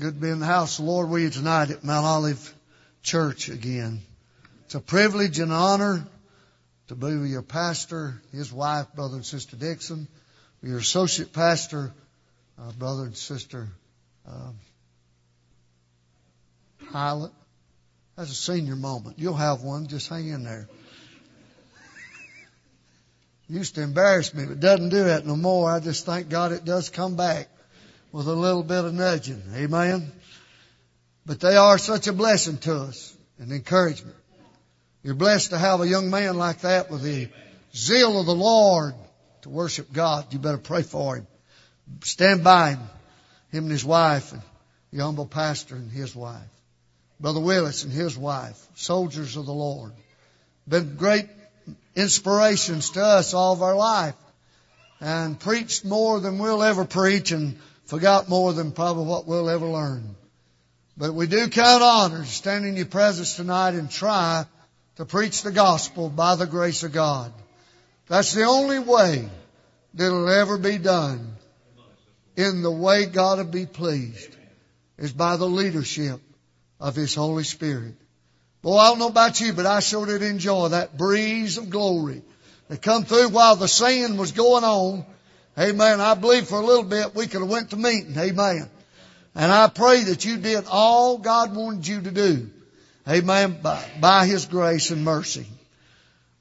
Good to be in the house of the Lord with you tonight at Mount Olive Church again. It's a privilege and honor to be with your pastor, his wife, brother and sister Dixon, your associate pastor, uh, brother and sister uh, Pilot. That's a senior moment. You'll have one. Just hang in there. Used to embarrass me, but doesn't do that no more. I just thank God it does come back with a little bit of nudging. Amen. But they are such a blessing to us and encouragement. You're blessed to have a young man like that with the zeal of the Lord to worship God. You better pray for him. Stand by him, him and his wife, and the humble pastor and his wife. Brother Willis and his wife, soldiers of the Lord. Been great inspirations to us all of our life and preached more than we'll ever preach and forgot more than probably what we'll ever learn. But we do count honor to stand in your presence tonight and try to preach the gospel by the grace of God. That's the only way that it'll ever be done in the way God will be pleased is by the leadership of His Holy Spirit. Boy, I don't know about you, but I sure did enjoy that breeze of glory that come through while the singing was going on. Amen. I believe for a little bit we could have went to meeting. Amen. And I pray that you did all God wanted you to do. Amen. By, by His grace and mercy.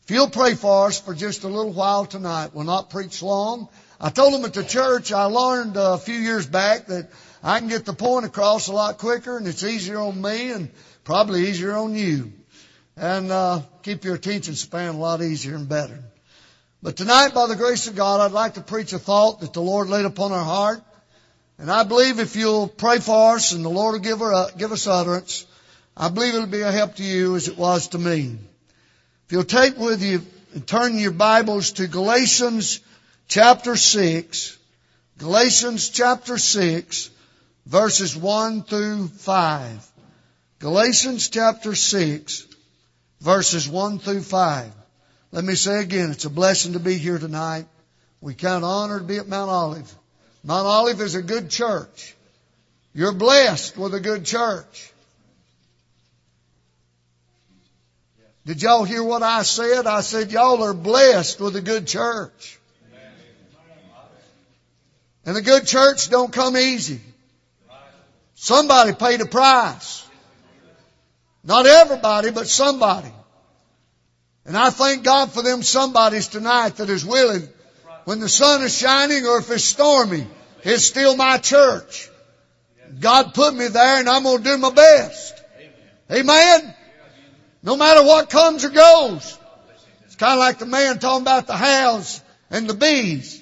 If you'll pray for us for just a little while tonight, we'll not preach long. I told them at the church I learned a few years back that I can get the point across a lot quicker and it's easier on me and probably easier on you. And uh, keep your attention span a lot easier and better. But tonight, by the grace of God, I'd like to preach a thought that the Lord laid upon our heart. And I believe if you'll pray for us and the Lord will give, her, uh, give us utterance, I believe it'll be a help to you as it was to me. If you'll take with you and turn your Bibles to Galatians chapter 6, Galatians chapter 6, verses 1 through 5. Galatians chapter 6, verses 1 through 5. Let me say again, it's a blessing to be here tonight. We count honor to be at Mount Olive. Mount Olive is a good church. You're blessed with a good church. Did y'all hear what I said? I said y'all are blessed with a good church. And a good church don't come easy. Somebody paid a price. Not everybody, but somebody. And I thank God for them somebodies tonight that is willing, when the sun is shining or if it's stormy, it's still my church. God put me there and I'm going to do my best. Amen. No matter what comes or goes. It's kind of like the man talking about the house and the bees.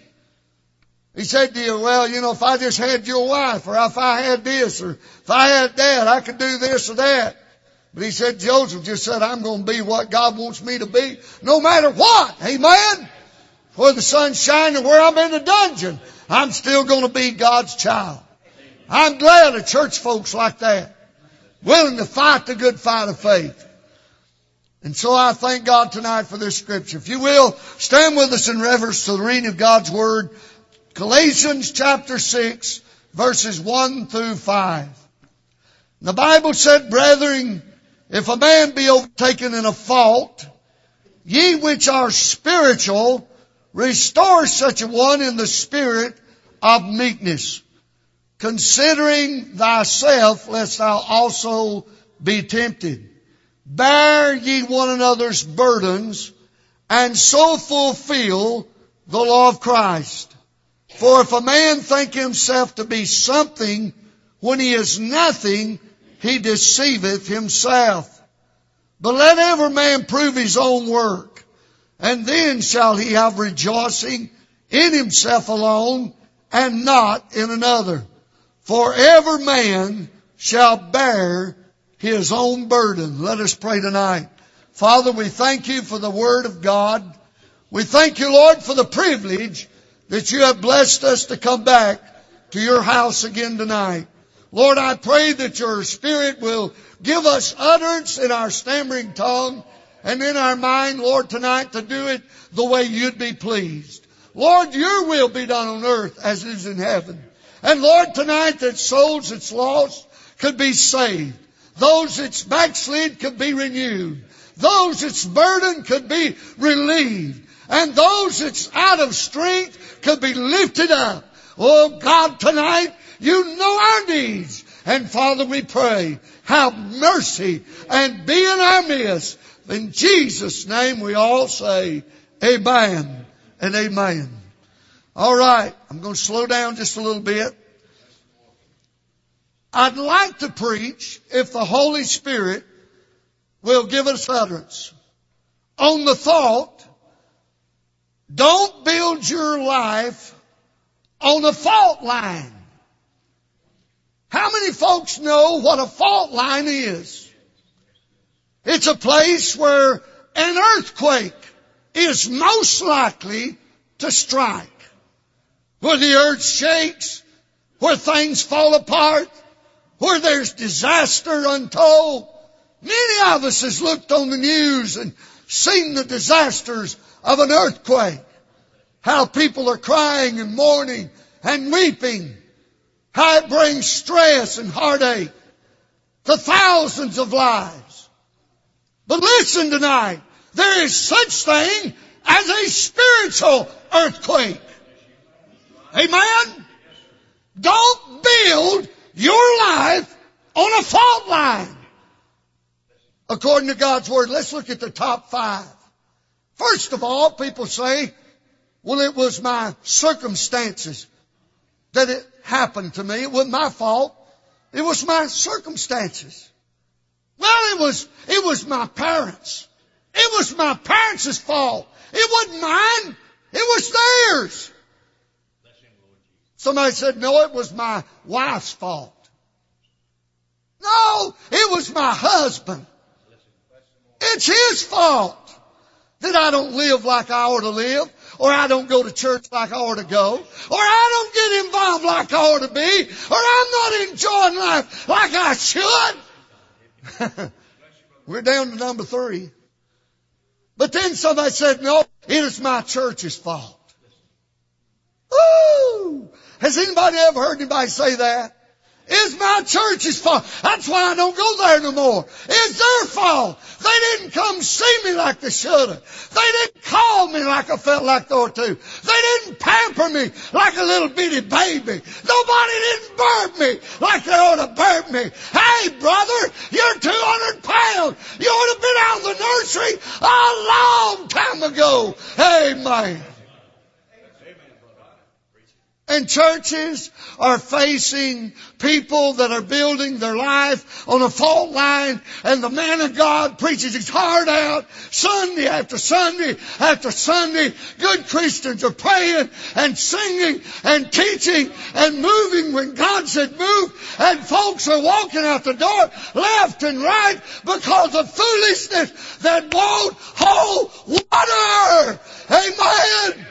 He said to you, well, you know, if I just had your wife or if I had this or if I had that, I could do this or that. But he said, Joseph just said, I'm going to be what God wants me to be no matter what. Amen. Where the sun's shining, where I'm in a dungeon, I'm still going to be God's child. I'm glad of church folks like that. Willing to fight the good fight of faith. And so I thank God tonight for this scripture. If you will, stand with us in reverence to the reading of God's Word. Galatians chapter 6 verses 1 through 5. The Bible said, brethren, if a man be overtaken in a fault, ye which are spiritual, restore such a one in the spirit of meekness, considering thyself lest thou also be tempted. Bear ye one another's burdens, and so fulfill the law of Christ. For if a man think himself to be something when he is nothing, he deceiveth himself. But let every man prove his own work, and then shall he have rejoicing in himself alone and not in another. For every man shall bear his own burden. Let us pray tonight. Father, we thank you for the word of God. We thank you, Lord, for the privilege that you have blessed us to come back to your house again tonight. Lord, I pray that your Spirit will give us utterance in our stammering tongue and in our mind, Lord, tonight to do it the way you'd be pleased. Lord, your will be done on earth as it is in heaven. And Lord, tonight that souls that's lost could be saved. Those that's backslid could be renewed. Those that's burdened could be relieved. And those that's out of strength could be lifted up. Oh God, tonight, you know our needs. And Father, we pray, have mercy and be in our midst. In Jesus' name we all say, Amen and Amen. All right, I'm going to slow down just a little bit. I'd like to preach if the Holy Spirit will give us utterance on the thought, don't build your life on a fault line. How many folks know what a fault line is? It's a place where an earthquake is most likely to strike. Where the earth shakes, where things fall apart, where there's disaster untold. Many of us has looked on the news and seen the disasters of an earthquake. How people are crying and mourning and weeping. How it brings stress and heartache to thousands of lives. But listen tonight. There is such thing as a spiritual earthquake. Amen? Don't build your life on a fault line. According to God's Word, let's look at the top five. First of all, people say, well, it was my circumstances that it happened to me. It wasn't my fault. It was my circumstances. Well, it was, it was my parents. It was my parents' fault. It wasn't mine. It was theirs. Somebody said, no, it was my wife's fault. No, it was my husband. It's his fault that I don't live like I ought to live, or I don't go to church like I ought to go, or I don't get involved like I ought to be, or I'm not enjoying life like I should. We're down to number three. But then somebody said, no, it is my church's fault. Ooh! Has anybody ever heard anybody say that? It's my church's fault. That's why I don't go there no more. It's their fault. They didn't come see me like they should have. They didn't call me like I felt like they ought to. They didn't pamper me like a little bitty baby. Nobody didn't burp me like they ought to burp me. Hey brother, you're 200 pounds. You ought to have been out of the nursery a long time ago. Amen. And churches are facing people that are building their life on a fault line and the man of God preaches his heart out Sunday after Sunday after Sunday. Good Christians are praying and singing and teaching and moving when God said move and folks are walking out the door left and right because of foolishness that won't hold water. Amen.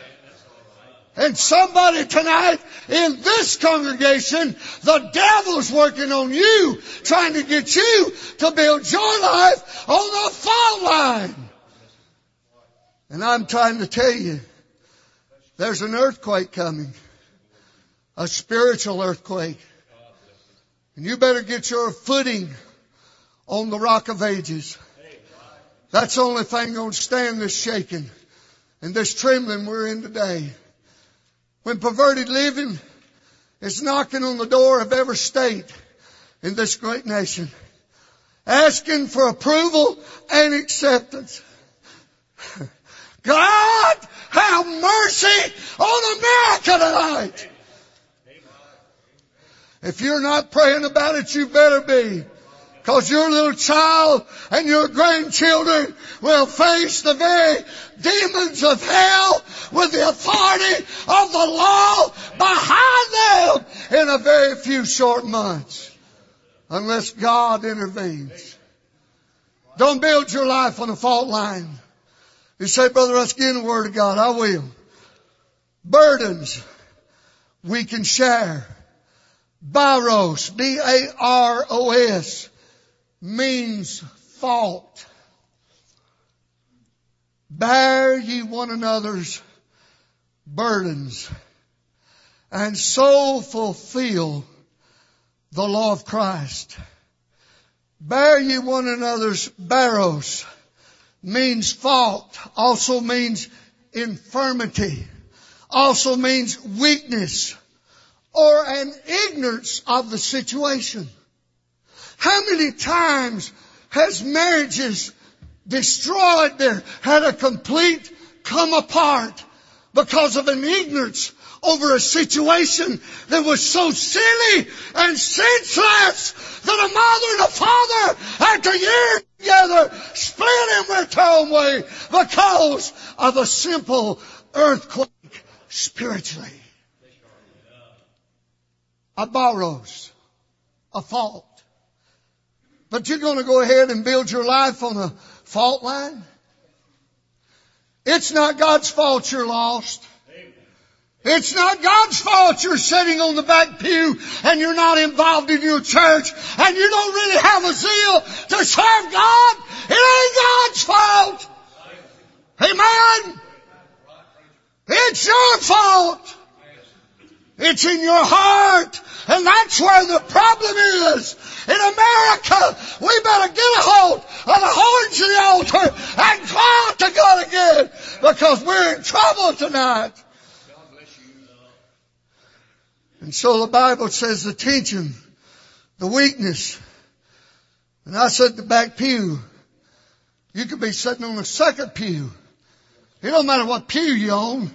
And somebody tonight in this congregation, the devil's working on you, trying to get you to build your life on the fault line. And I'm trying to tell you, there's an earthquake coming. A spiritual earthquake. And you better get your footing on the rock of ages. That's the only thing going to stand this shaking and this trembling we're in today. When perverted living is knocking on the door of every state in this great nation, asking for approval and acceptance. God, have mercy on America tonight. If you're not praying about it, you better be. Cause your little child and your grandchildren will face the very demons of hell with the authority of the law behind them in a very few short months. Unless God intervenes. Don't build your life on a fault line. You say, Brother Russ, get in the Word of God. I will. Burdens we can share. Baros, B-A-R-O-S means fault. Bear ye one another's burdens and so fulfill the law of Christ. Bear ye one another's baros means fault, also means infirmity, also means weakness, or an ignorance of the situation. How many times has marriages destroyed there, had a complete come apart because of an ignorance over a situation that was so silly and senseless that a mother and a father, after years together, split went their own way because of a simple earthquake spiritually. A baros, a fault. But you're going to go ahead and build your life on a fault line? It's not God's fault you're lost. It's not God's fault you're sitting on the back pew and you're not involved in your church and you don't really have a zeal to serve God. It ain't God's fault. Amen. It's your fault. It's in your heart. And that's where the problem is. In America, we better get a hold of the horns of the altar and cry out to God again because we're in trouble tonight. And so the Bible says the tension, the weakness. And I said the back pew. You could be sitting on the second pew. It don't matter what pew you own.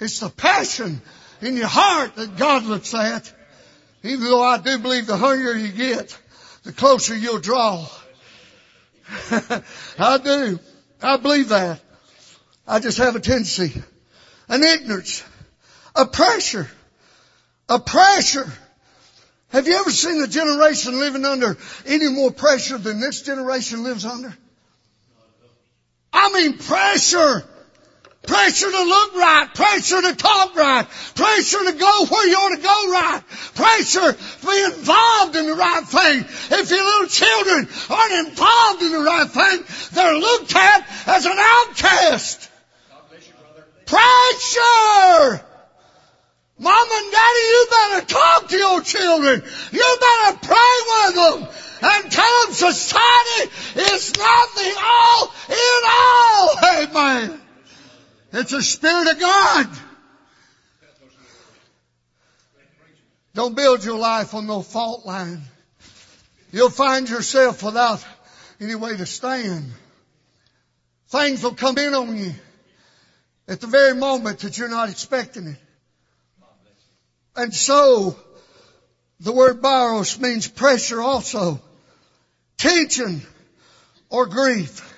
It's the passion in your heart that God looks at. Even though I do believe the hungrier you get, the closer you'll draw. I do. I believe that. I just have a tendency, an ignorance, a pressure a pressure. Have you ever seen a generation living under any more pressure than this generation lives under? I mean pressure. Pressure to look right. Pressure to talk right. Pressure to go where you ought to go right. Pressure to be involved in the right thing. If your little children aren't involved in the right thing, they're looked at as an outcast. Pressure! Mom and Daddy, you better talk to your children. You better pray with them and tell them society is not the all in all. Amen. It's the spirit of God. Don't build your life on no fault line. You'll find yourself without any way to stand. Things will come in on you at the very moment that you're not expecting it. And so, the word baros means pressure also. Tension or grief.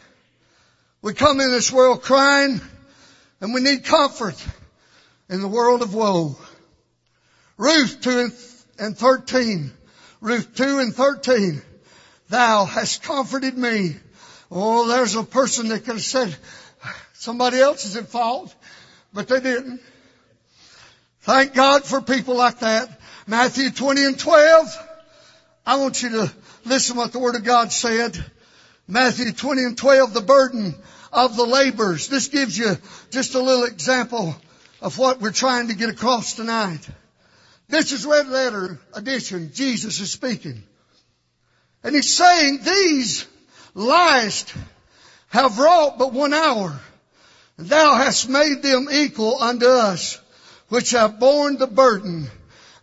We come in this world crying and we need comfort in the world of woe. Ruth 2 and 13. Ruth 2 and 13. Thou hast comforted me. Oh, there's a person that could have said somebody else is at fault, but they didn't. Thank God for people like that. Matthew 20 and 12. I want you to listen what the Word of God said. Matthew 20 and 12, the burden of the labors. This gives you just a little example of what we're trying to get across tonight. This is red letter edition. Jesus is speaking. And he's saying these last have wrought but one hour. Thou hast made them equal unto us which have borne the burden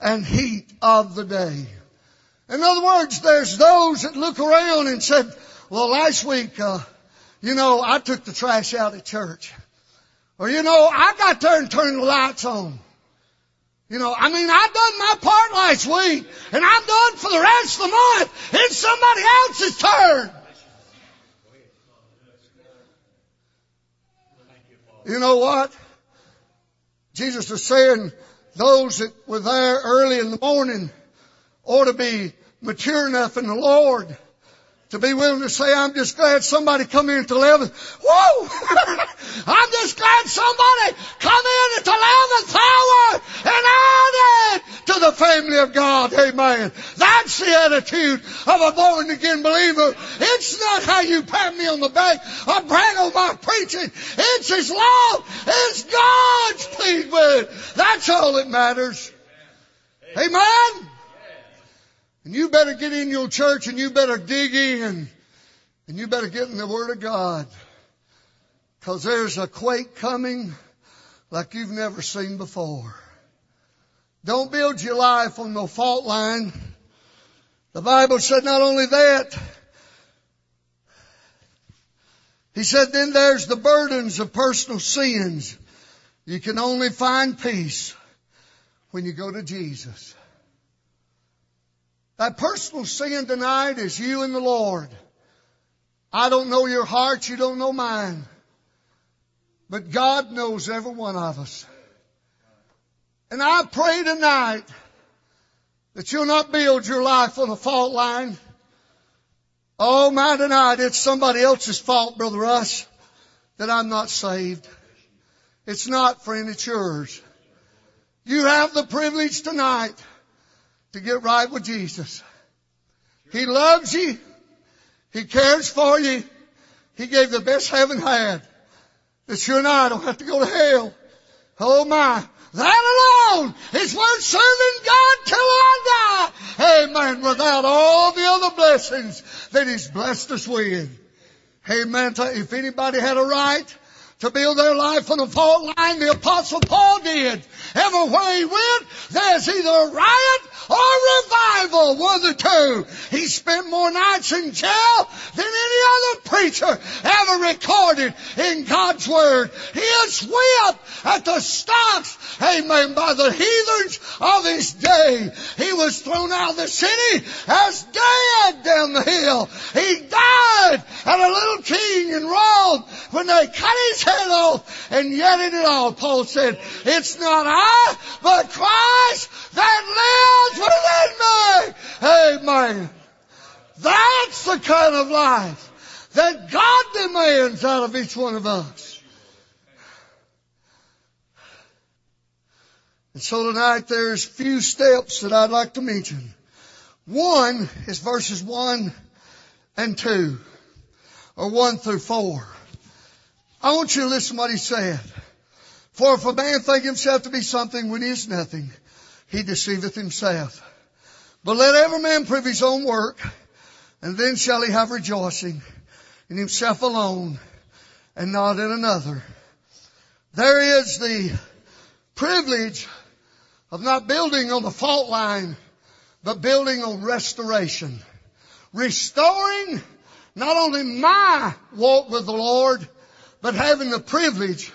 and heat of the day. In other words, there's those that look around and said, well, last week, uh, you know, I took the trash out at church. Or, you know, I got there and turned the lights on. You know, I mean, I've done my part last week, and I'm done for the rest of the month. It's somebody else's turn. You know what? Jesus is saying those that were there early in the morning ought to be mature enough in the Lord to be willing to say, I'm just glad somebody come in at the 11th. Whoa! I'm just glad somebody come in at the 11th hour and added to the family of God. Amen. That's the attitude of a born again believer. It's not how you pat me on the back or brag on my preaching. It's His love. It's God's pleased with. That's all that matters. Amen. And you better get in your church and you better dig in and you better get in the Word of God. Cause there's a quake coming like you've never seen before. Don't build your life on the fault line. The Bible said not only that, he said then there's the burdens of personal sins. You can only find peace when you go to Jesus. That personal sin tonight is you and the Lord. I don't know your heart, you don't know mine. But God knows every one of us. And I pray tonight that you'll not build your life on a fault line. Oh my tonight, it's somebody else's fault, Brother Russ, that I'm not saved. It's not, friend, it's yours. You have the privilege tonight to get right with Jesus. He loves you. He cares for you. He gave the best heaven had. That you and I don't have to go to hell. Oh my. That alone is worth serving God till I die. Amen. Without all the other blessings that He's blessed us with. Amen. If anybody had a right to build their life on the fault line, the apostle Paul did. Everywhere he went, there's either a riot or revival, one of the two. He spent more nights in jail than any other preacher ever recorded in God's Word. He is whipped at the stocks, amen, by the heathens of his day. He was thrown out of the city as dead down the hill. He died at a little king in Rome when they cut his head off. And yet in it all, Paul said, it's not I, but Christ that lives within me. Amen. That's the kind of life that God demands out of each one of us. And so tonight there's few steps that I'd like to mention. One is verses one and two, or one through four. I want you to listen to what he said. For if a man think himself to be something when he is nothing, he deceiveth himself. But let every man prove his own work, and then shall he have rejoicing in himself alone and not in another. There is the privilege of not building on the fault line, but building on restoration. Restoring not only my walk with the Lord, but having the privilege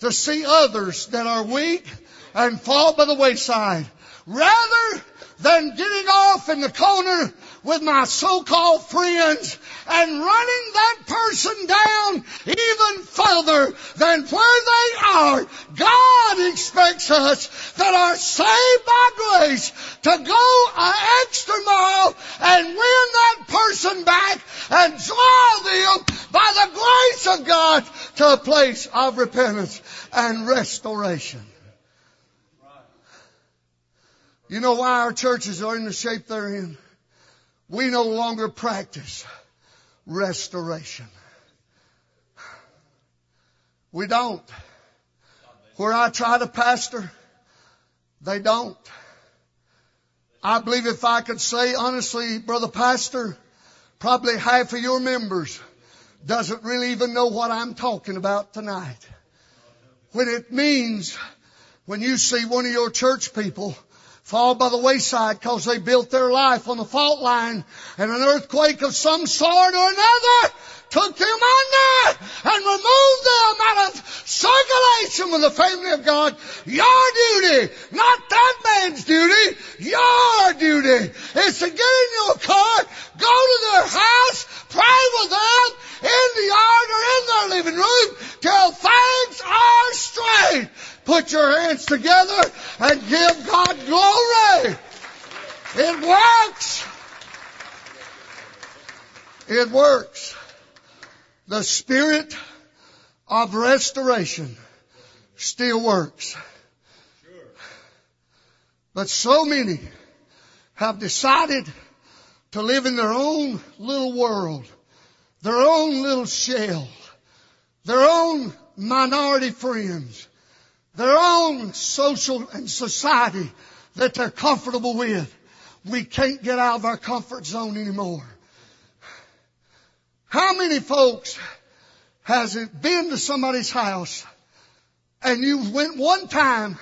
to see others that are weak and fall by the wayside. Rather than getting off in the corner with my so-called friends and running that person down even further than where they are. God expects us that are saved by grace to go an extra mile and win that person back and draw them by the grace of God to a place of repentance and restoration. You know why our churches are in the shape they're in? We no longer practice restoration. We don't. Where I try to pastor, they don't. I believe if I could say honestly, brother pastor, probably half of your members doesn't really even know what I'm talking about tonight. When it means when you see one of your church people fall by the wayside because they built their life on the fault line and an earthquake of some sort or another took them under and removed them out of circulation with the family of God. Your duty, not that man's duty, your duty is to get in your car, go to their house, pray with them in the yard or in their living room till things are straight. Put your hands together and give God glory. It works. It works. The spirit of restoration still works. But so many have decided to live in their own little world, their own little shell, their own minority friends, their own social and society that they're comfortable with. We can't get out of our comfort zone anymore. How many folks has it been to somebody's house and you went one time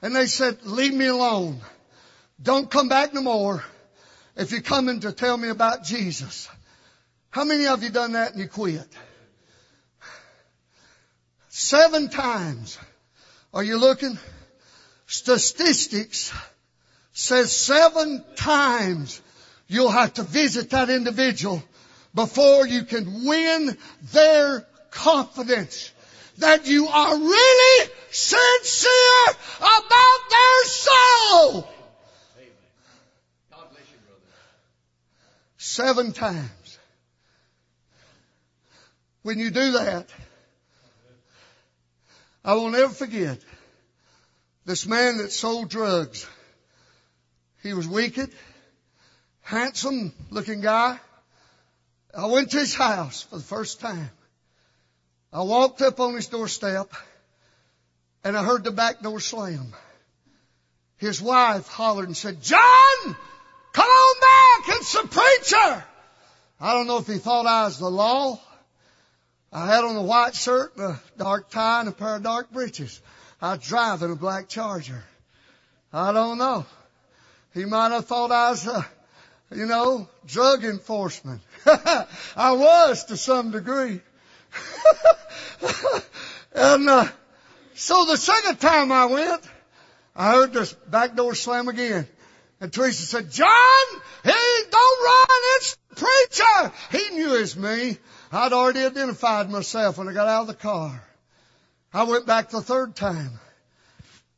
and they said, leave me alone. Don't come back no more if you're coming to tell me about Jesus. How many of you done that and you quit? Seven times. Are you looking? Statistics says seven times you'll have to visit that individual before you can win their confidence that you are really sincere about their soul. Seven times. When you do that, I will never forget this man that sold drugs. He was wicked, handsome looking guy. I went to his house for the first time. I walked up on his doorstep and I heard the back door slam. His wife hollered and said, John, come on back. It's the preacher. I don't know if he thought I was the law. I had on a white shirt and a dark tie and a pair of dark breeches. I was driving a black charger. I don't know. He might have thought I was, uh, you know, drug enforcement. I was to some degree. and uh, so the second time I went, I heard this back door slam again. And Teresa said, John, he don't run, it's the preacher. He knew it's me. I'd already identified myself when I got out of the car. I went back the third time.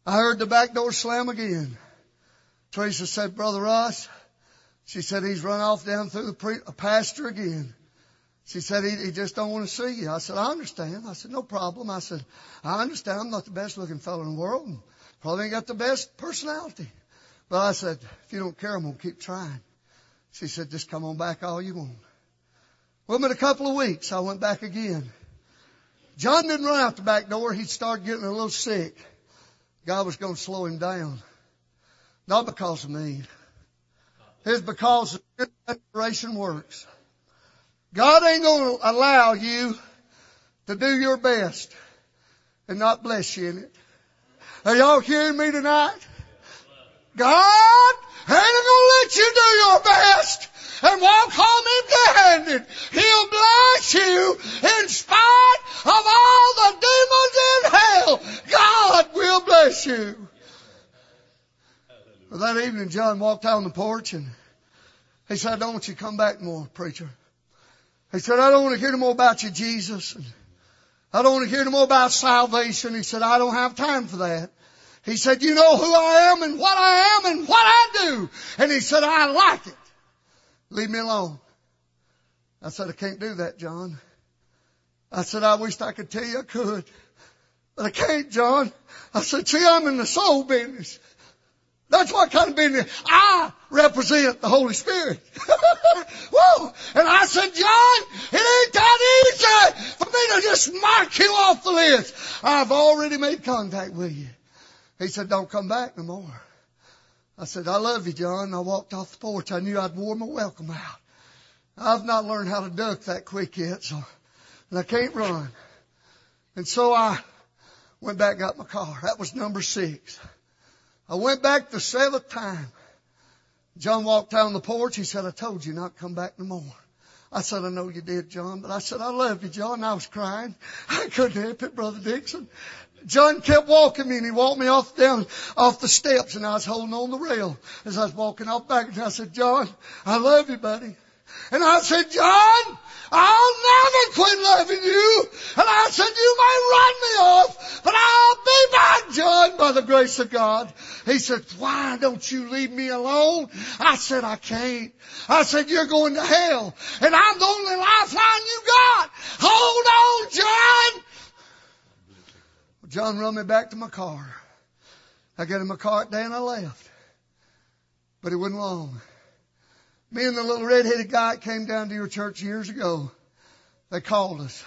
I heard the back door slam again. Teresa said, Brother Russ, she said, he's run off down through the pre- pasture again. She said, he, he just don't want to see you. I said, I understand. I said, no problem. I said, I understand. I'm not the best looking fellow in the world and probably ain't got the best personality. But I said, if you don't care, I'm going to keep trying. She said, just come on back all you want. Well, in a couple of weeks, I went back again. John didn't run out the back door. He started getting a little sick. God was going to slow him down. Not because of me. It's because the restoration works. God ain't going to allow you to do your best and not bless you in it. Are y'all hearing me tonight? God ain't going to let you do your best and walk home empty handed. He'll bless you in spite of all the demons in hell. God will bless you. Well, that evening, John walked out on the porch and he said, I don't want you to come back more, preacher. He said, I don't want to hear no more about you, Jesus. I don't want to hear no more about salvation. He said, I don't have time for that. He said, you know who I am and what I am and what I do. And he said, I like it. Leave me alone. I said, I can't do that, John. I said, I wished I could tell you I could. But I can't, John. I said, see, I'm in the soul business. That's what kind of business. I represent the Holy Spirit. Whoa! And I said, John, it ain't that easy for me to just mark you off the list. I've already made contact with you. He said, don't come back no more. I said, I love you, John. I walked off the porch. I knew I'd wore my welcome out. I've not learned how to duck that quick yet, so, and I can't run. And so I went back, got my car. That was number six. I went back the seventh time. John walked down the porch. He said, I told you not to come back no more. I said, I know you did, John, but I said, I love you, John. I was crying. I couldn't help it, Brother Dixon. John kept walking me and he walked me off down off the steps and I was holding on the rail as I was walking off back and I said, John, I love you, buddy. And I said, John, I'll never quit loving you. And I said, you may run me off, but I'll be back, John, by the grace of God. He said, why don't you leave me alone? I said, I can't. I said, you're going to hell and I'm the only lifeline you got. Hold on, John. John run me back to my car. I got in my car that day and I left. But it wasn't long. Me and the little red-headed guy came down to your church years ago. They called us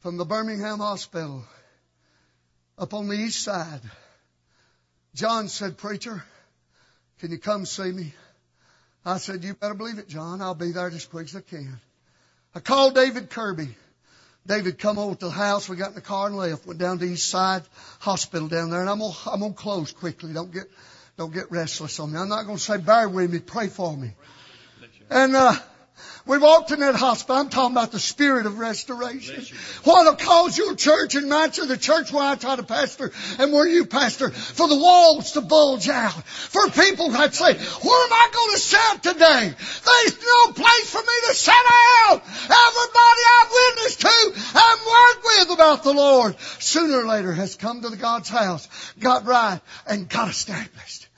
from the Birmingham hospital. up on the east side. John said, preacher, can you come see me? I said, you better believe it, John. I'll be there as quick as I can. I called David Kirby. David come over to the house. We got in the car and left. Went down to East Side Hospital down there, and I'm gonna, I'm gonna close quickly. Don't get, don't get restless on me. I'm not gonna say bear with me. Pray for me. And uh, we walked in that hospital. I'm talking about the spirit of restoration. What'll cause your church and my church, the church where I try to pastor and where you pastor, for the walls to bulge out. For people that say, where am I going to sit today? There's no place for me to sit down. Everybody I've witnessed to and worked with about the Lord sooner or later has come to the God's house, got right, and got established.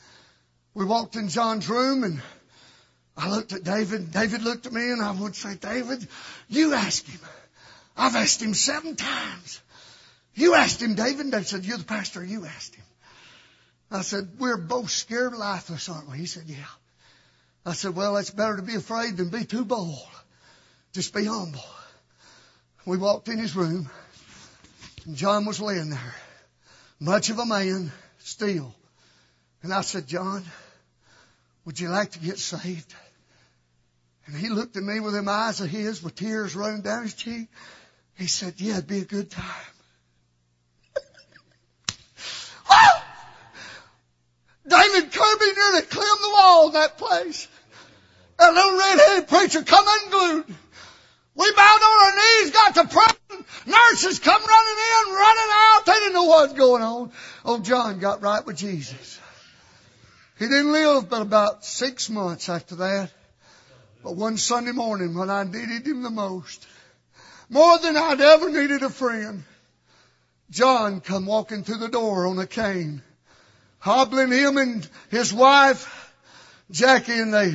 We walked in John's room and I looked at David. David looked at me and I would say, David, you ask him. I've asked him seven times. You asked him, David. They said, you're the pastor. You asked him. I said, we're both scared lifeless, aren't we? He said, yeah. I said, well, it's better to be afraid than be too bold. Just be humble. We walked in his room and John was laying there. Much of a man still. And I said, John, would you like to get saved? And he looked at me with them eyes of his with tears running down his cheek. He said, yeah, it'd be a good time. David Kirby nearly climbed the wall in that place. A little red-headed preacher come unglued. We bowed on our knees, got to praying. Nurses come running in, running out. They didn't know what was going on. Old John got right with Jesus. He didn't live but about six months after that. But one Sunday morning when I needed him the most, more than I'd ever needed a friend, John come walking through the door on a cane, hobbling him and his wife, Jackie, and they,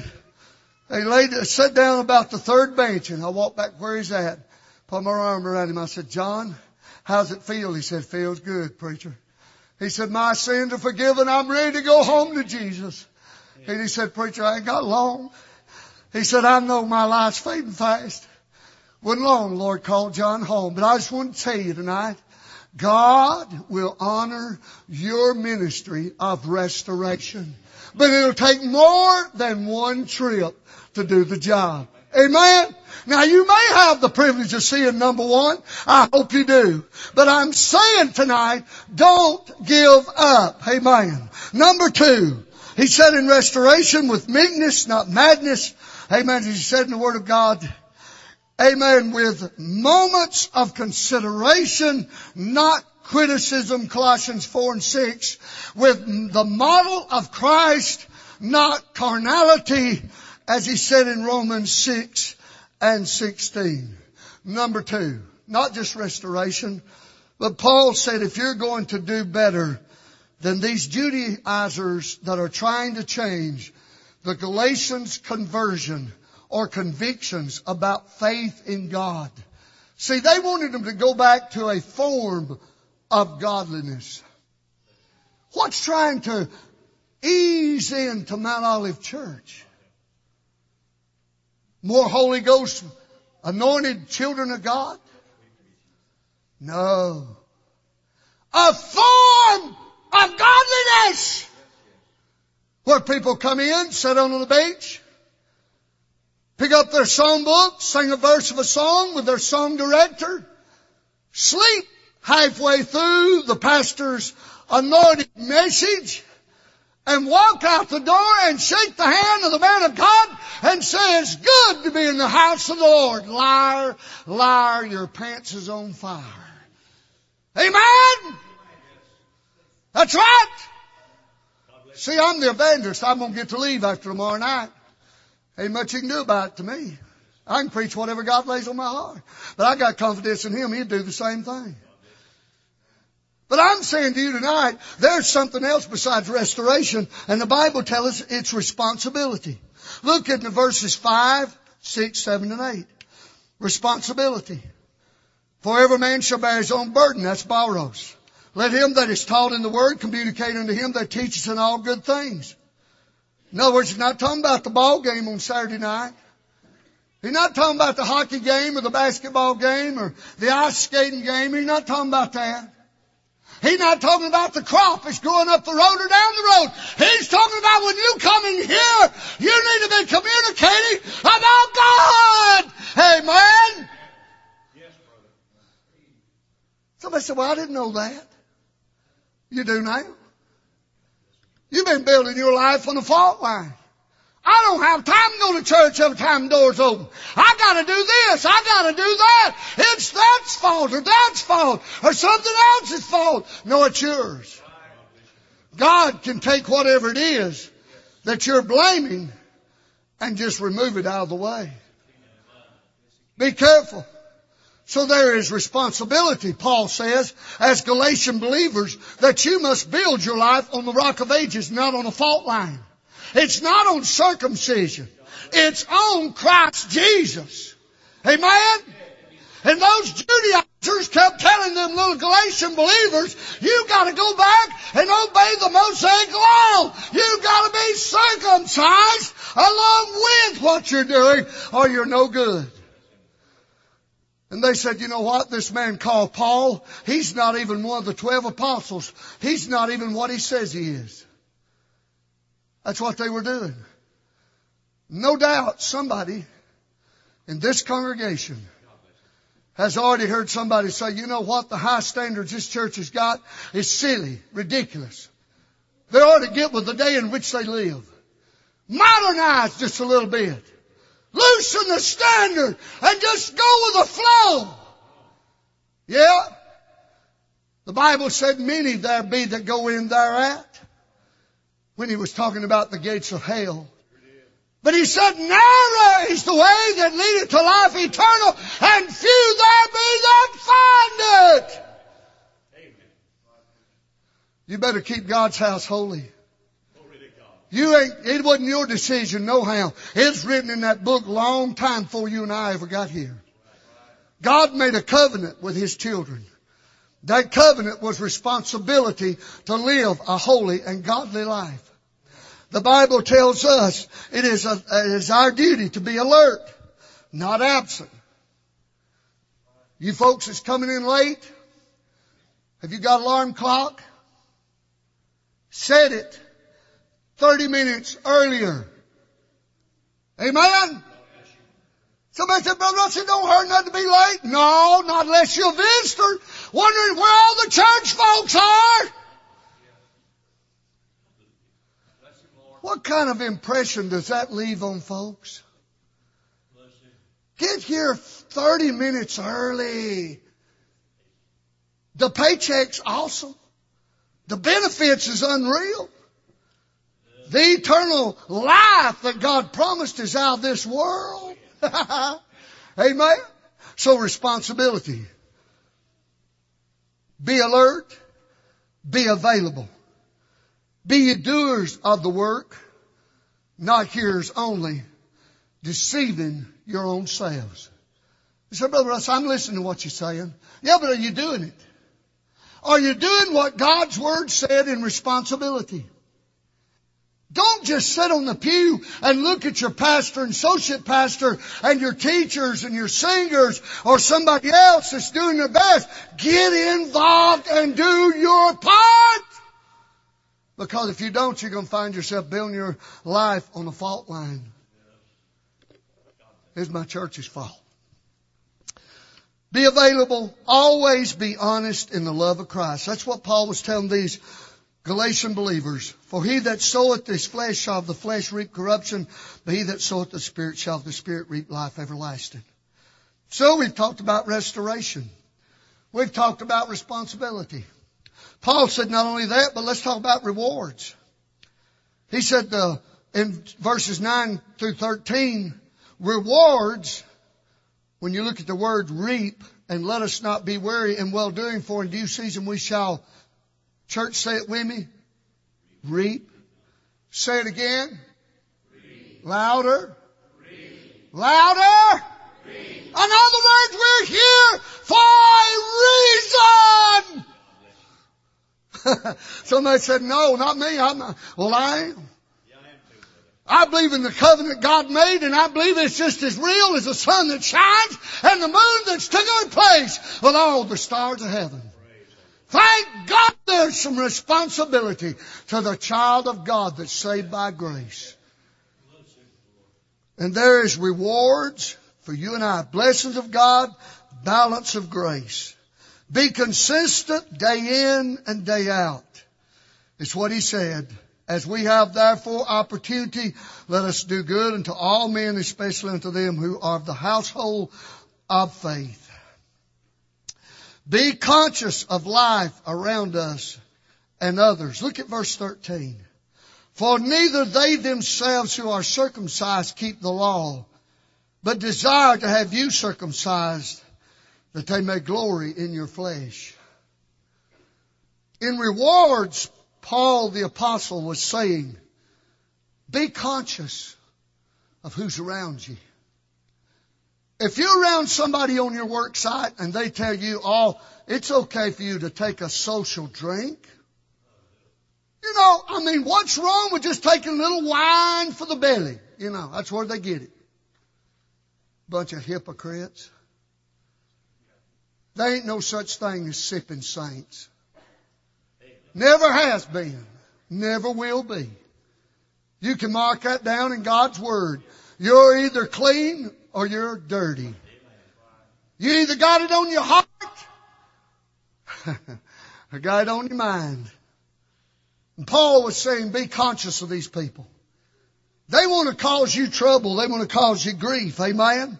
they laid, sat down about the third bench and I walked back where he's at, put my arm around him. I said, John, how's it feel? He said, feels good, preacher. He said, my sins are forgiven. I'm ready to go home to Jesus. And he said, preacher, I ain't got long. He said, I know my life's fading fast. Wasn't long, Lord called John home. But I just want to tell you tonight, God will honor your ministry of restoration. But it'll take more than one trip to do the job. Amen? Now you may have the privilege of seeing number one. I hope you do. But I'm saying tonight, don't give up. Amen. Number two, he said in restoration with meekness, not madness, Amen. He said in the Word of God, Amen. With moments of consideration, not criticism, Colossians 4 and 6. With the model of Christ, not carnality, as he said in Romans 6 and 16. Number two, not just restoration, but Paul said if you're going to do better than these Judaizers that are trying to change, the Galatians conversion or convictions about faith in God. See, they wanted them to go back to a form of godliness. What's trying to ease into Mount Olive Church? More Holy Ghost anointed children of God? No. A form of godliness! Where people come in, sit on the beach, pick up their songbook, sing a verse of a song with their song director, sleep halfway through the pastor's anointed message, and walk out the door and shake the hand of the man of God and say, it's good to be in the house of the Lord. Liar, liar, your pants is on fire. Amen? That's right. See, I'm the evangelist. I'm going to get to leave after tomorrow night. Ain't much you can do about it to me. I can preach whatever God lays on my heart. But I got confidence in Him. He'd do the same thing. But I'm saying to you tonight, there's something else besides restoration, and the Bible tells us it's responsibility. Look at the verses 5, 6, 7, and 8. Responsibility. For every man shall bear his own burden. That's Baros. Let him that is taught in the word communicate unto him that teaches in all good things. In other words, he's not talking about the ball game on Saturday night. He's not talking about the hockey game or the basketball game or the ice skating game. He's not talking about that. He's not talking about the crop that's growing up the road or down the road. He's talking about when you come in here, you need to be communicating about God. Amen. Yes, brother. Somebody said, well, I didn't know that. You do now. You've been building your life on the fault line. I don't have time to go to church every time the door's open. I gotta do this, I gotta do that. It's that's fault or that's fault or something else's fault. No, it's yours. God can take whatever it is that you're blaming and just remove it out of the way. Be careful. So there is responsibility, Paul says, as Galatian believers, that you must build your life on the rock of ages, not on a fault line. It's not on circumcision. It's on Christ Jesus. Amen? And those Judaizers kept telling them little Galatian believers, you gotta go back and obey the Mosaic law. You gotta be circumcised along with what you're doing or you're no good. And they said, you know what? This man called Paul, he's not even one of the twelve apostles. He's not even what he says he is. That's what they were doing. No doubt somebody in this congregation has already heard somebody say, you know what? The high standards this church has got is silly, ridiculous. They ought to get with the day in which they live. Modernize just a little bit. Loosen the standard and just go with the flow. Yeah. The Bible said many there be that go in thereat when he was talking about the gates of hell. But he said, narrow is the way that leadeth to life eternal, and few there be that find it. You better keep God's house holy. You ain't, it wasn't your decision, no how. It's written in that book long time before you and I ever got here. God made a covenant with His children. That covenant was responsibility to live a holy and godly life. The Bible tells us it is, a, it is our duty to be alert, not absent. You folks that's coming in late, have you got alarm clock? Set it 30 minutes earlier. Amen? Somebody said, Brother Russell, don't hurt nothing to be late. No, not unless you're a visitor wondering where all the church folks are. What kind of impression does that leave on folks? Get here 30 minutes early. The paycheck's awesome. The benefits is unreal. The eternal life that God promised is out of this world. Amen. So responsibility. Be alert. Be available. Be doers of the work, not hearers only, deceiving your own selves. You say, Brother Russ, I'm listening to what you're saying. Yeah, but are you doing it? Are you doing what God's Word said in responsibility? Don't just sit on the pew and look at your pastor and associate pastor and your teachers and your singers or somebody else that's doing their best. Get involved and do your part. Because if you don't, you're going to find yourself building your life on a fault line. It's my church's fault. Be available. Always be honest in the love of Christ. That's what Paul was telling these Galatian believers. For he that soweth his flesh shall of the flesh reap corruption, but he that soweth the Spirit shall of the Spirit reap life everlasting. So we've talked about restoration. We've talked about responsibility. Paul said not only that, but let's talk about rewards. He said uh, in verses 9 through 13, rewards, when you look at the word reap, and let us not be weary in well doing, for in due season we shall, church say it with me, reap. Say it again. Reap. Louder. Reap. Louder. Reap. In other words, we're here for a reason. Somebody said, no, not me. I'm not. Well, I am. I believe in the covenant God made and I believe it's just as real as the sun that shines and the moon that's took our place with all the stars of heaven. Thank God there's some responsibility to the child of God that's saved by grace. And there is rewards for you and I. Blessings of God, balance of grace. Be consistent day in and day out. It's what he said. As we have therefore opportunity, let us do good unto all men, especially unto them who are of the household of faith. Be conscious of life around us and others. Look at verse 13. For neither they themselves who are circumcised keep the law, but desire to have you circumcised that they may glory in your flesh. In rewards, Paul the apostle was saying, be conscious of who's around you. If you're around somebody on your work site and they tell you, oh, it's okay for you to take a social drink. You know, I mean, what's wrong with just taking a little wine for the belly? You know, that's where they get it. Bunch of hypocrites. There ain't no such thing as sipping saints. Never has been. Never will be. You can mark that down in God's Word. You're either clean or you're dirty. You either got it on your heart or got it on your mind. And Paul was saying, be conscious of these people. They want to cause you trouble. They want to cause you grief. Amen.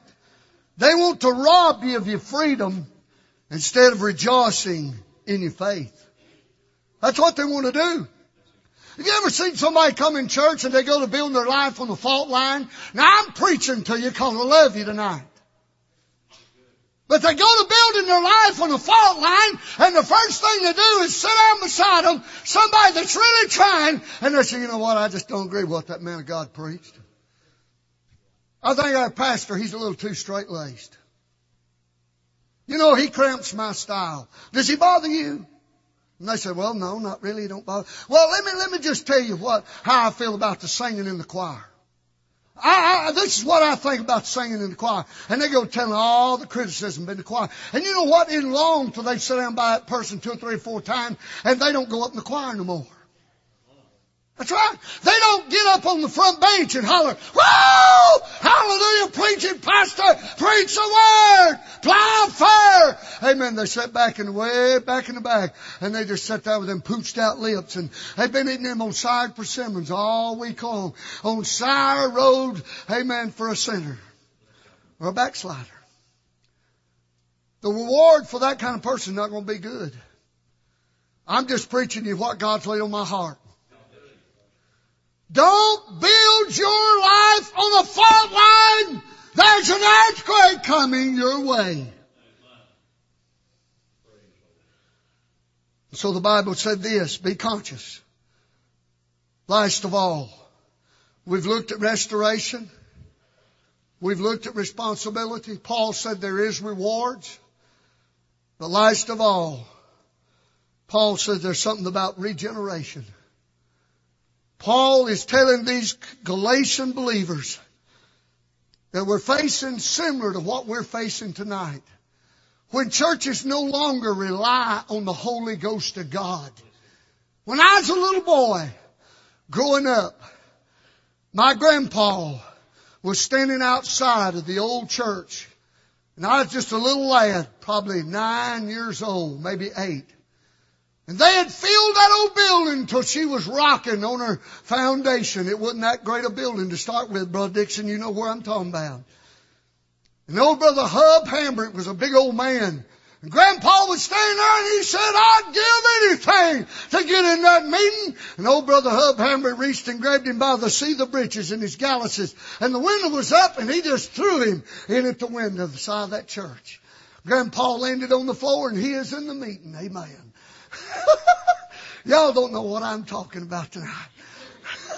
They want to rob you of your freedom instead of rejoicing in your faith. That's what they want to do. Have you ever seen somebody come in church and they go to build their life on the fault line? Now I'm preaching to you because I love you tonight. But they go to building their life on the fault line, and the first thing they do is sit down beside them, somebody that's really trying, and they say, you know what, I just don't agree with what that man of God preached. I think our pastor, he's a little too straight-laced. You know, he cramps my style. Does he bother you? And they said, well, no, not really. Don't bother. Well, let me, let me just tell you what, how I feel about the singing in the choir. I, I, this is what I think about singing in the choir. And they go telling all the criticism in the choir. And you know what? In long till they sit down by that person two or three or four times and they don't go up in the choir no more. That's right. They don't get up on the front bench and holler, Whoa! Hallelujah! Preaching pastor! Preach the word! Plow fire! Amen. They sit back the way back in the back and they just sit there with them pooched out lips and they've been eating them on side persimmons all week long. On Sire Road, amen, for a sinner. Or a backslider. The reward for that kind of person is not going to be good. I'm just preaching you what God's laid on my heart. Don't build your life on the fault line. There's an earthquake coming your way. So the Bible said this, be conscious. Last of all, we've looked at restoration. We've looked at responsibility. Paul said there is rewards. But last of all, Paul said there's something about regeneration. Paul is telling these Galatian believers that we're facing similar to what we're facing tonight. When churches no longer rely on the Holy Ghost of God. When I was a little boy growing up, my grandpa was standing outside of the old church and I was just a little lad, probably nine years old, maybe eight. And they had filled that old building until she was rocking on her foundation. It wasn't that great a building to start with, Brother Dixon. You know where I'm talking about. And old brother Hub Hambrick was a big old man. And Grandpa was standing there and he said, I'd give anything to get in that meeting. And old brother Hub Hambrick reached and grabbed him by the seat of the breeches and his galluses. And the window was up and he just threw him in at the window the side of that church. Grandpa landed on the floor and he is in the meeting. Amen. Y'all don't know what I'm talking about tonight.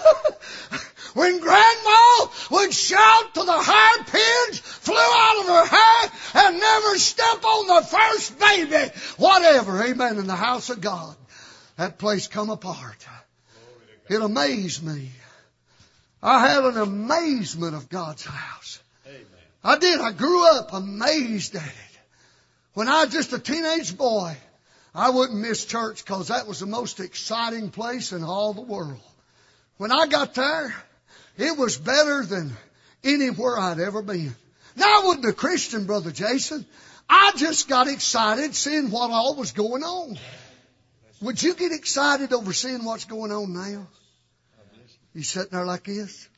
when grandma would shout till the hairpins flew out of her hair and never step on the first baby, whatever, amen, in the house of God, that place come apart. It amazed me. I had an amazement of God's house. I did. I grew up amazed at it. When I was just a teenage boy, I wouldn't miss church because that was the most exciting place in all the world. When I got there, it was better than anywhere I'd ever been. Now I wasn't a Christian, Brother Jason. I just got excited seeing what all was going on. Would you get excited over seeing what's going on now? You sitting there like this?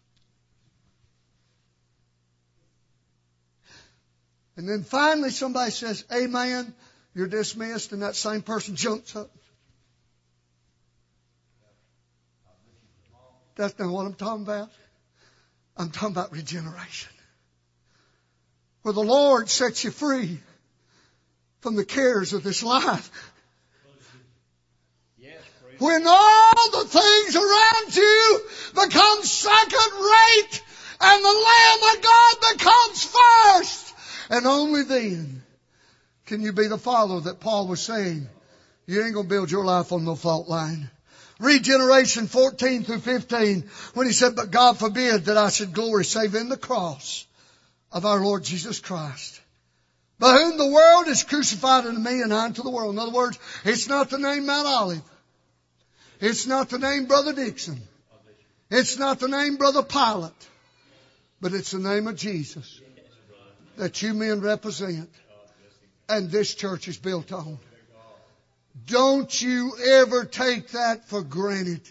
And then finally somebody says, Amen, you're dismissed, and that same person jumps up. That's not what I'm talking about. I'm talking about regeneration. Where the Lord sets you free from the cares of this life. When all the things around you become second rate and the Lamb of God becomes first. And only then can you be the father that Paul was saying. You ain't gonna build your life on no fault line. Regeneration 14 through 15 when he said, but God forbid that I should glory save in the cross of our Lord Jesus Christ. By whom the world is crucified unto me and I unto the world. In other words, it's not the name Mount Olive. It's not the name Brother Dixon. It's not the name Brother Pilate. But it's the name of Jesus that you men represent and this church is built on. Don't you ever take that for granted.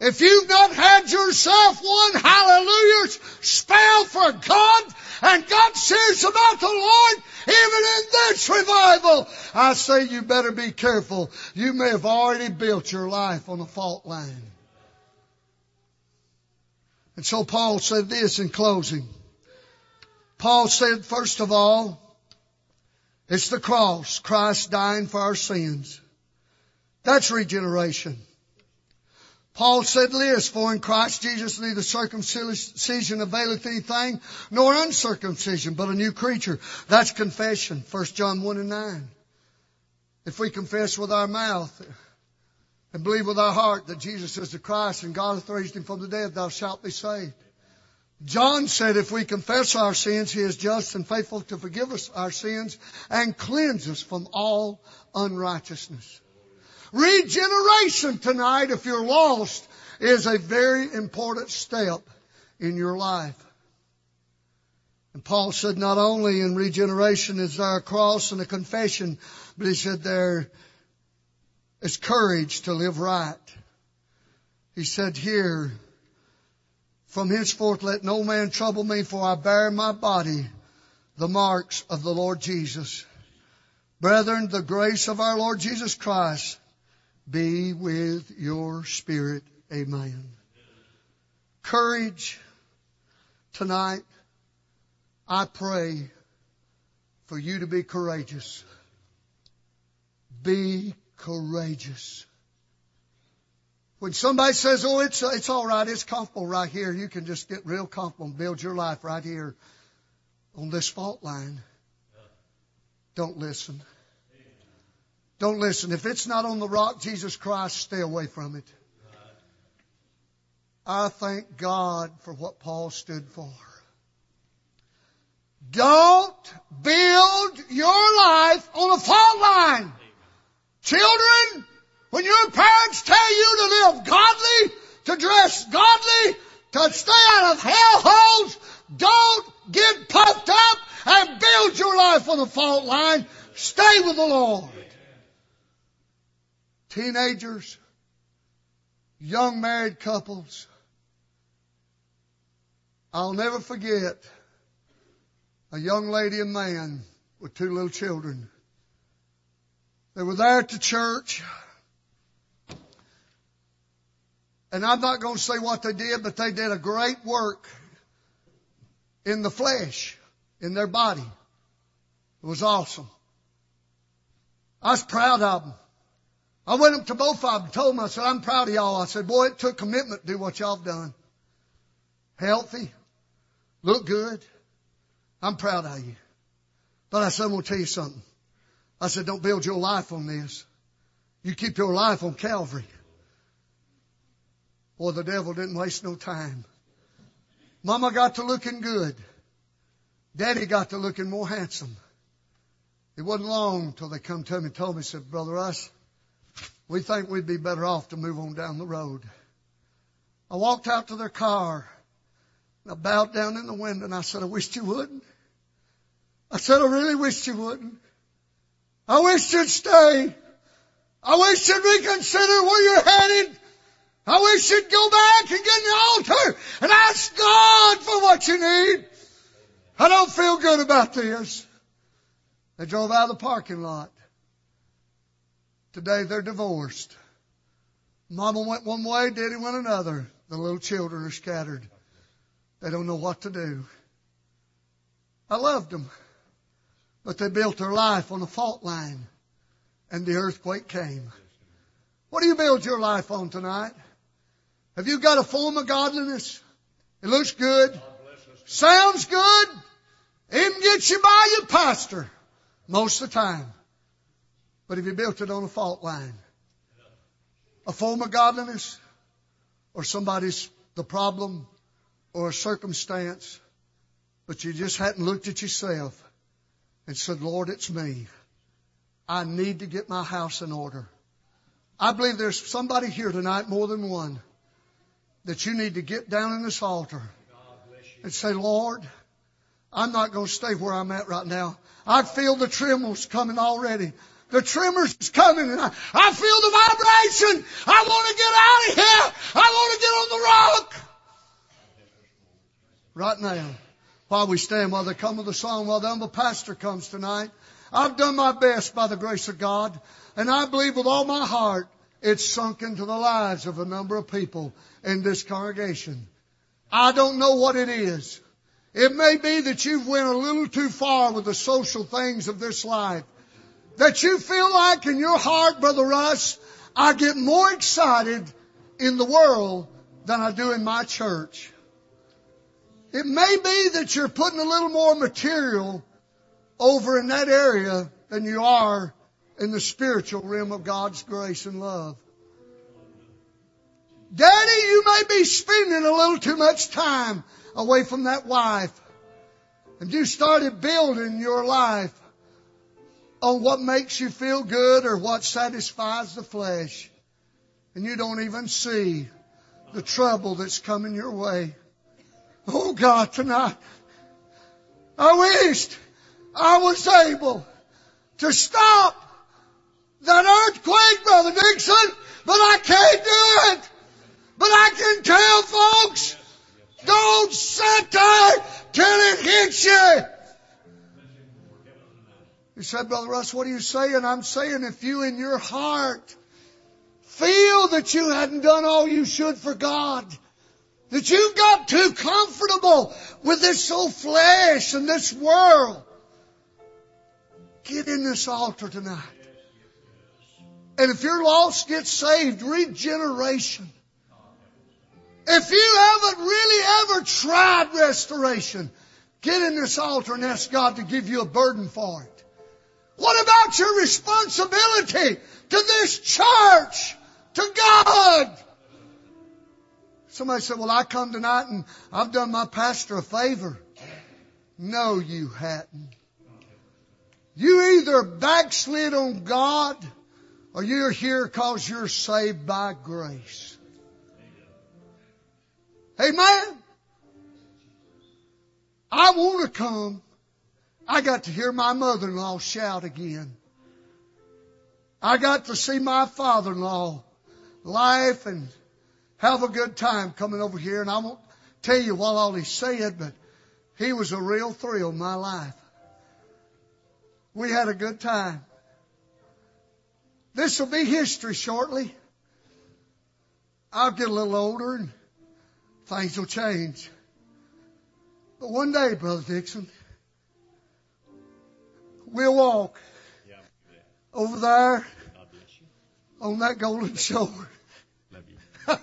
If you've not had yourself one hallelujah spell for God and got serious about the Lord, even in this revival, I say you better be careful. You may have already built your life on a fault line. And so Paul said this in closing. Paul said, first of all, it's the cross, Christ dying for our sins. That's regeneration. Paul said this, for in Christ Jesus neither circumcision availeth anything, nor uncircumcision, but a new creature. That's confession. 1 John 1 and 9. If we confess with our mouth and believe with our heart that Jesus is the Christ and God hath raised him from the dead, thou shalt be saved. John said if we confess our sins, He is just and faithful to forgive us our sins and cleanse us from all unrighteousness. Regeneration tonight, if you're lost, is a very important step in your life. And Paul said not only in regeneration is there a cross and a confession, but he said there is courage to live right. He said here, from henceforth let no man trouble me, for I bear in my body the marks of the Lord Jesus. Brethren, the grace of our Lord Jesus Christ be with your spirit. Amen. Courage tonight. I pray for you to be courageous. Be courageous. When somebody says, oh, it's, it's all right, it's comfortable right here, you can just get real comfortable and build your life right here on this fault line. Don't listen. Don't listen. If it's not on the rock, Jesus Christ, stay away from it. I thank God for what Paul stood for. Don't build your life on a fault line. Children, when your parents tell you to live godly, to dress godly, to stay out of hellholes, don't get puffed up and build your life on the fault line. Stay with the Lord. Teenagers, young married couples, I'll never forget a young lady and man with two little children. They were there at the church. And I'm not going to say what they did, but they did a great work in the flesh, in their body. It was awesome. I was proud of them. I went up to both of them and told them, I said, I'm proud of y'all. I said, boy, it took commitment to do what y'all have done. Healthy. Look good. I'm proud of you. But I said, I'm going to tell you something. I said, don't build your life on this. You keep your life on Calvary. Boy, the devil didn't waste no time. Mama got to looking good. Daddy got to looking more handsome. It wasn't long till they come to me and told me, said, Brother Russ, we think we'd be better off to move on down the road. I walked out to their car and I bowed down in the window and I said, I wish you wouldn't. I said, I really wish you wouldn't. I wish you'd stay. I wish you'd reconsider where you're headed. I wish you'd go back and get the altar and ask God for what you need. I don't feel good about this. They drove out of the parking lot. Today they're divorced. Mama went one way, daddy went another. The little children are scattered. They don't know what to do. I loved them. But they built their life on a fault line. And the earthquake came. What do you build your life on tonight? Have you got a form of godliness? It looks good. Sounds good. Even gets you by your pastor most of the time. But if you built it on a fault line, a form of godliness, or somebody's the problem, or a circumstance, but you just hadn't looked at yourself and said, Lord, it's me. I need to get my house in order. I believe there's somebody here tonight, more than one, that you need to get down in this altar and say, Lord, I'm not going to stay where I'm at right now. I feel the tremors coming already. The tremors is coming and I, I feel the vibration. I want to get out of here. I want to get on the rock. Right now, while we stand, while they come with the song, while the humble pastor comes tonight, I've done my best by the grace of God, and I believe with all my heart it's sunk into the lives of a number of people in this congregation. I don't know what it is. It may be that you've went a little too far with the social things of this life. That you feel like in your heart, Brother Russ, I get more excited in the world than I do in my church. It may be that you're putting a little more material over in that area than you are in the spiritual realm of God's grace and love. Daddy, you may be spending a little too much time away from that wife. And you started building your life on what makes you feel good or what satisfies the flesh. And you don't even see the trouble that's coming your way. Oh God, tonight, I wished I was able to stop that earthquake, Brother Dixon, but I can't do it. But I can tell folks, don't sit there till it hits you. You said, Brother Russ, what are you saying? I'm saying if you in your heart feel that you hadn't done all you should for God, that you've got too comfortable with this old flesh and this world, get in this altar tonight. And if you're lost, get saved. Regeneration. If you haven't really ever tried restoration, get in this altar and ask God to give you a burden for it. What about your responsibility to this church, to God? Somebody said, well, I come tonight and I've done my pastor a favor. No, you hadn't. You either backslid on God or you're here because you're saved by grace. Amen. I want to come. I got to hear my mother-in-law shout again. I got to see my father-in-law laugh and have a good time coming over here. And I won't tell you what all he said, but he was a real thrill in my life. We had a good time. This will be history shortly. I'll get a little older and things will change. But one day, Brother Dixon, we'll walk over there on that golden shore. Woo!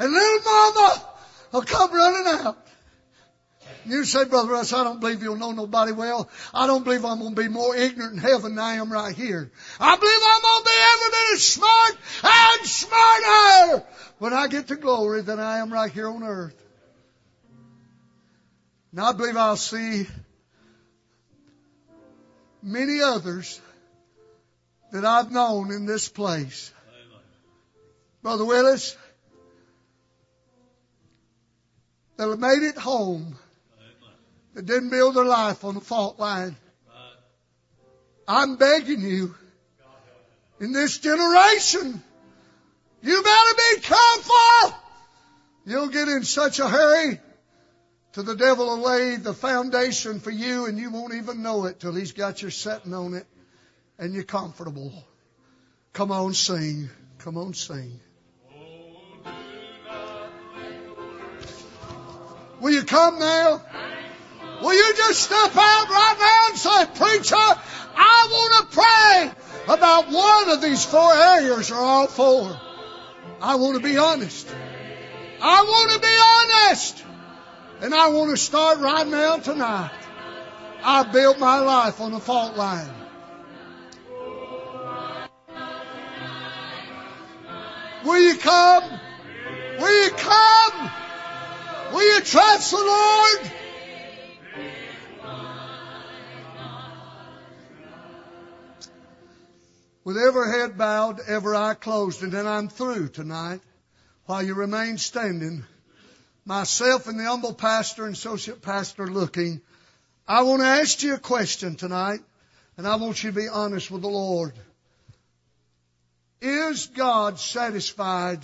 And little mama will come running out. You say, Brother Russ, I don't believe you'll know nobody well. I don't believe I'm going to be more ignorant in heaven than I am right here. I believe I'm going to be every bit as smart and smarter when I get to glory than I am right here on earth. And I believe I'll see many others that I've known in this place. Brother Willis, that have made it home, that didn't build their life on the fault line. I'm begging you, in this generation, you better be careful. You'll get in such a hurry to the devil will lay the foundation for you and you won't even know it till he's got you sitting on it and you're comfortable. Come on, sing. Come on, sing. Will you come now? Will you just step out right now and say, preacher, I want to pray about one of these four areas or all four. I want to be honest. I want to be honest. And I want to start right now tonight. I built my life on a fault line. Will you come? Will you come? Will you trust the Lord? With every head bowed, every eye closed, and then I'm through tonight. While you remain standing, myself and the humble pastor and associate pastor looking, I want to ask you a question tonight, and I want you to be honest with the Lord. Is God satisfied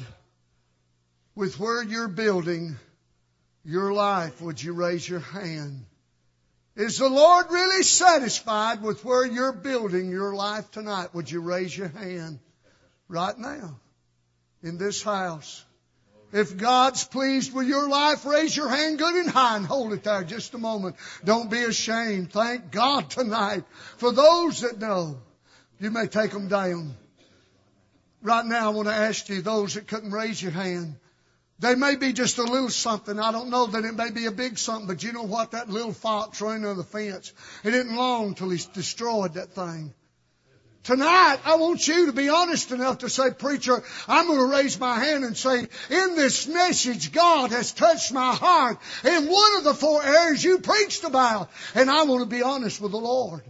with where you're building your life? Would you raise your hand? Is the Lord really satisfied with where you're building your life tonight? Would you raise your hand right now in this house? If God's pleased with your life, raise your hand good and high and hold it there just a moment. Don't be ashamed. Thank God tonight. For those that know, you may take them down. Right now, I want to ask you, those that couldn't raise your hand, they may be just a little something. I don't know that it may be a big something, but you know what? That little fox running on the fence, it didn't long till he's destroyed that thing. Tonight, I want you to be honest enough to say, preacher, I'm going to raise my hand and say, in this message, God has touched my heart in one of the four areas you preached about. And I want to be honest with the Lord.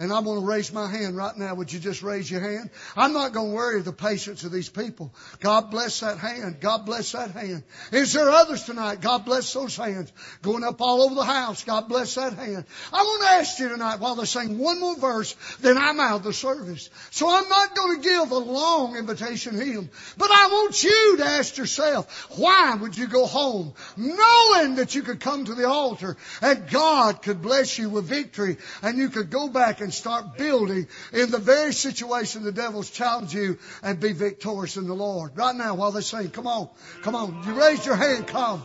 And I'm going to raise my hand right now. Would you just raise your hand? I'm not going to worry the patience of these people. God bless that hand. God bless that hand. Is there others tonight? God bless those hands. Going up all over the house. God bless that hand. I want to ask you tonight while they're saying one more verse, then I'm out of the service. So I'm not going to give a long invitation hymn, but I want you to ask yourself, why would you go home knowing that you could come to the altar and God could bless you with victory and you could go back and and start building in the very situation the devil's challenged you and be victorious in the Lord. Right now, while they're saying, come on, come on, you raise your hand, come,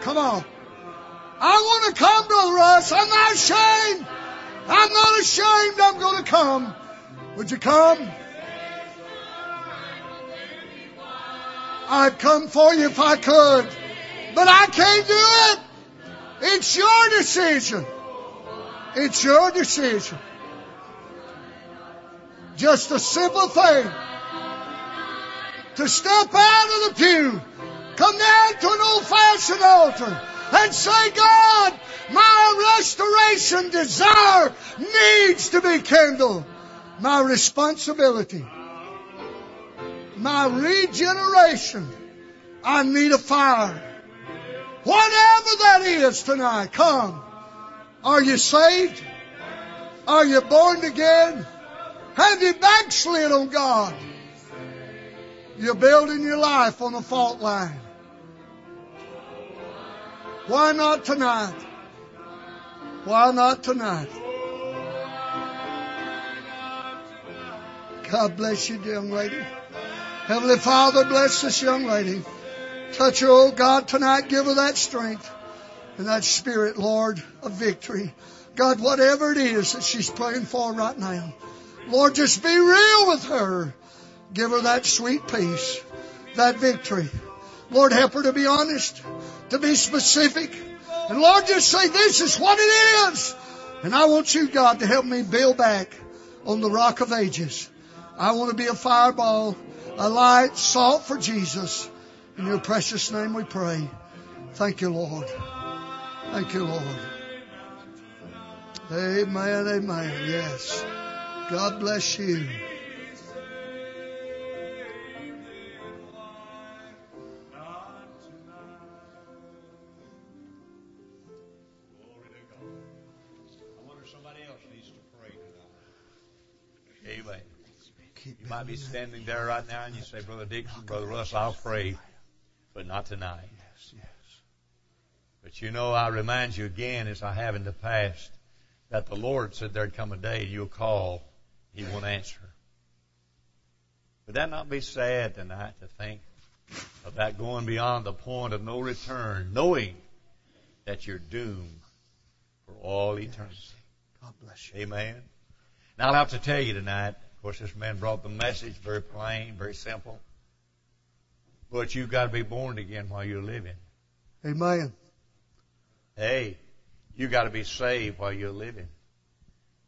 come on. I want to come, Brother Russ. I'm not ashamed. I'm not ashamed. I'm going to come. Would you come? I'd come for you if I could, but I can't do it. It's your decision. It's your decision. Just a simple thing. To step out of the pew, come down to an old fashioned altar and say, God, my restoration desire needs to be kindled. My responsibility, my regeneration, I need a fire. Whatever that is tonight, come. Are you saved? Are you born again? Have you backslid on God? You're building your life on a fault line. Why not tonight? Why not tonight? God bless you, young lady. Heavenly Father, bless this young lady. Touch her, oh God, tonight. Give her that strength and that spirit, Lord, of victory. God, whatever it is that she's praying for right now. Lord, just be real with her. Give her that sweet peace, that victory. Lord, help her to be honest, to be specific. And Lord, just say, this is what it is. And I want you, God, to help me build back on the rock of ages. I want to be a fireball, a light, salt for Jesus. In your precious name we pray. Thank you, Lord. Thank you, Lord. Amen, amen. Yes. God bless you. You might be standing there right now and you say, Brother Dixon, Brother Russ, I'll pray, but not tonight. Yes, yes. But you know, I remind you again, as I have in the past, that the Lord said there'd come a day you'll call, He won't answer. Would that not be sad tonight to think about going beyond the point of no return, knowing that you're doomed for all eternity? God bless you. Amen. Now I'll have to tell you tonight, of course this man brought the message very plain, very simple. But you've got to be born again while you're living. Amen. Hey, you've got to be saved while you're living.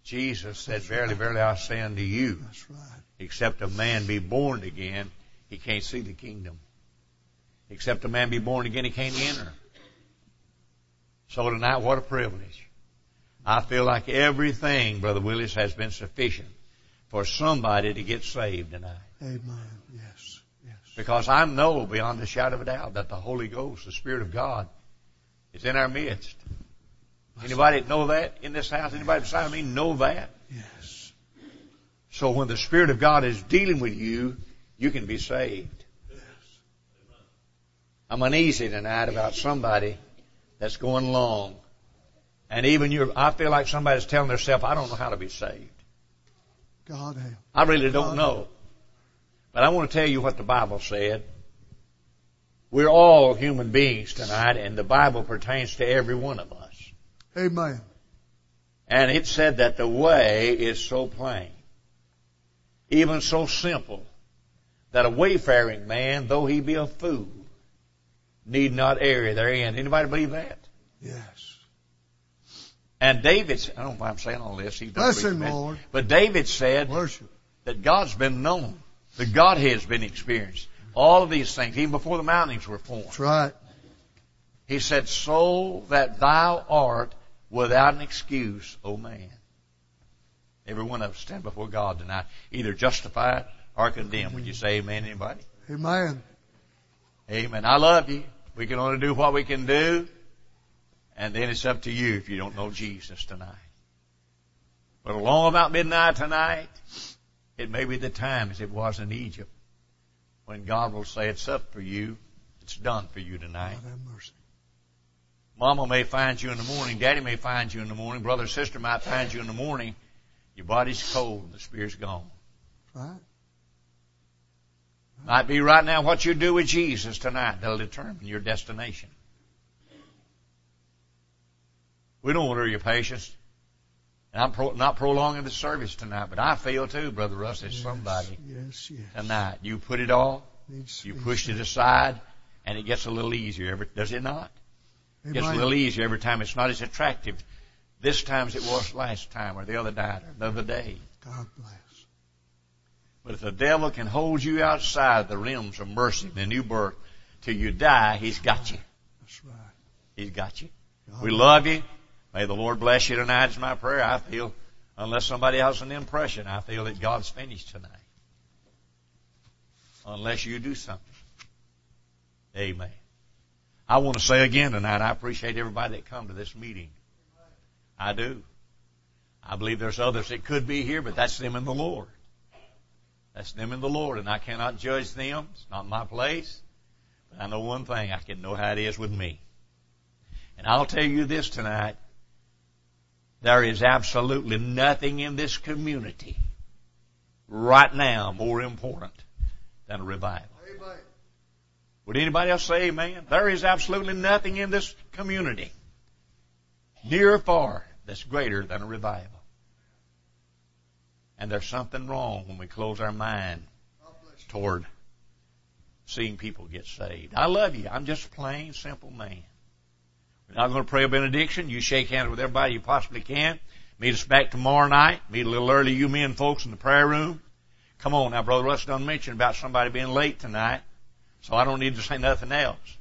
Jesus said, Verily, verily, I say unto you, That's right. except a man be born again, he can't see the kingdom. Except a man be born again, he can't enter. So tonight, what a privilege. I feel like everything, Brother Willis, has been sufficient for somebody to get saved tonight. Amen. Yes. Yes. Because I know beyond a shadow of a doubt that the Holy Ghost, the Spirit of God, is in our midst. Anybody know that in this house? Anybody beside me know that? Yes. So when the Spirit of God is dealing with you, you can be saved. Yes. I'm uneasy tonight about somebody that's going along. And even you I feel like somebody's telling themselves, I don't know how to be saved. God help. I really don't know. But I want to tell you what the Bible said. We're all human beings tonight, and the Bible pertains to every one of us. Amen. And it said that the way is so plain, even so simple, that a wayfaring man, though he be a fool, need not err therein. Anybody believe that? Yes. And David, I don't know why I'm saying all this. He doesn't Bless him, Lord. But David said Worship. that God's been known. The Godhead's been experienced. All of these things, even before the mountains were formed. That's right. He said, so that thou art without an excuse, O man. Every one of us stand before God tonight, either justified or condemned. Would you say amen, anybody? Amen. Amen. I love you. We can only do what we can do. And then it's up to you if you don't know Jesus tonight. But along about midnight tonight, it may be the time as it was in Egypt when God will say it's up for you. It's done for you tonight. God have mercy. Mama may find you in the morning. Daddy may find you in the morning. Brother or sister might find you in the morning. Your body's cold and the spirit's gone. Right? Might be right now what you do with Jesus tonight that'll determine your destination. We don't order your patience. And I'm pro- not prolonging the service tonight, but I feel too, Brother Russ, there's Yes, somebody Yes, yes. tonight. You put it off, you pushed it aside, and it gets a little easier. Every, does it not? It gets a little easier every time. It's not as attractive this time as it was last time or the other night or the other day. God bless. But if the devil can hold you outside the realms of mercy the new birth till you die, he's got you. That's right. He's got you. God We love you. May the Lord bless you tonight is my prayer. I feel, unless somebody has an impression, I feel that God's finished tonight. Unless you do something. Amen. I want to say again tonight, I appreciate everybody that come to this meeting. I do. I believe there's others that could be here, but that's them in the Lord. That's them in the Lord, and I cannot judge them. It's not my place. But I know one thing, I can know how it is with me. And I'll tell you this tonight. There is absolutely nothing in this community right now more important than a revival. Would anybody else say amen? There is absolutely nothing in this community, near or far, that's greater than a revival. And there's something wrong when we close our mind toward seeing people get saved. I love you. I'm just a plain, simple man. We're not going to pray a benediction. You shake hands with everybody you possibly can. Meet us back tomorrow night. Meet a little early, you men folks in the prayer room. Come on now, Brother Russ done mentioned about somebody being late tonight, so I don't need to say nothing else.